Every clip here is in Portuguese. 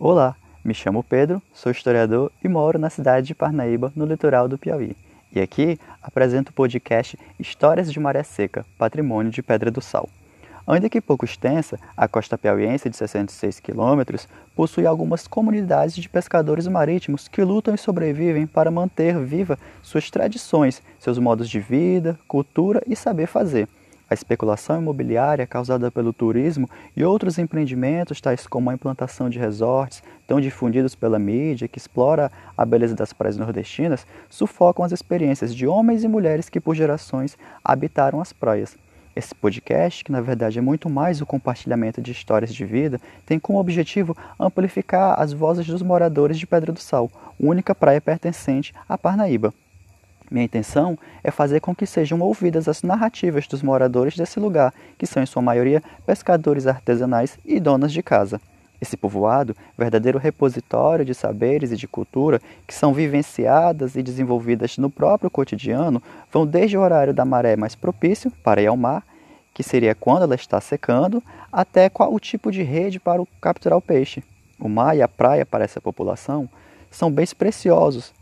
Olá, me chamo Pedro, sou historiador e moro na cidade de Parnaíba, no litoral do Piauí. E aqui apresento o podcast Histórias de Maré Seca, Patrimônio de Pedra do Sal. Ainda que pouco extensa, a costa piauiense de 66 quilômetros possui algumas comunidades de pescadores marítimos que lutam e sobrevivem para manter viva suas tradições, seus modos de vida, cultura e saber fazer. A especulação imobiliária causada pelo turismo e outros empreendimentos, tais como a implantação de resorts, tão difundidos pela mídia, que explora a beleza das praias nordestinas, sufocam as experiências de homens e mulheres que por gerações habitaram as praias. Esse podcast, que na verdade é muito mais o compartilhamento de histórias de vida, tem como objetivo amplificar as vozes dos moradores de Pedra do Sal, única praia pertencente a Parnaíba. Minha intenção é fazer com que sejam ouvidas as narrativas dos moradores desse lugar, que são em sua maioria pescadores artesanais e donas de casa. Esse povoado, verdadeiro repositório de saberes e de cultura que são vivenciadas e desenvolvidas no próprio cotidiano, vão desde o horário da maré mais propício para ir ao mar, que seria quando ela está secando, até qual o tipo de rede para capturar o peixe. O mar e a praia para essa população são bens preciosos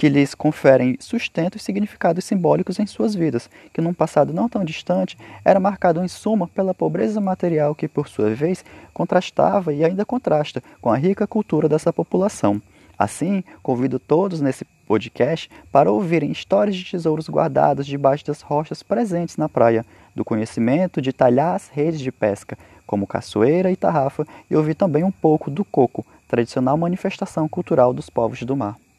que lhes conferem sustento e significados simbólicos em suas vidas, que num passado não tão distante era marcado em suma pela pobreza material que, por sua vez, contrastava e ainda contrasta com a rica cultura dessa população. Assim, convido todos nesse podcast para ouvirem histórias de tesouros guardados debaixo das rochas presentes na praia, do conhecimento de talhar as redes de pesca, como caçoeira e tarrafa, e ouvir também um pouco do coco, tradicional manifestação cultural dos povos do mar.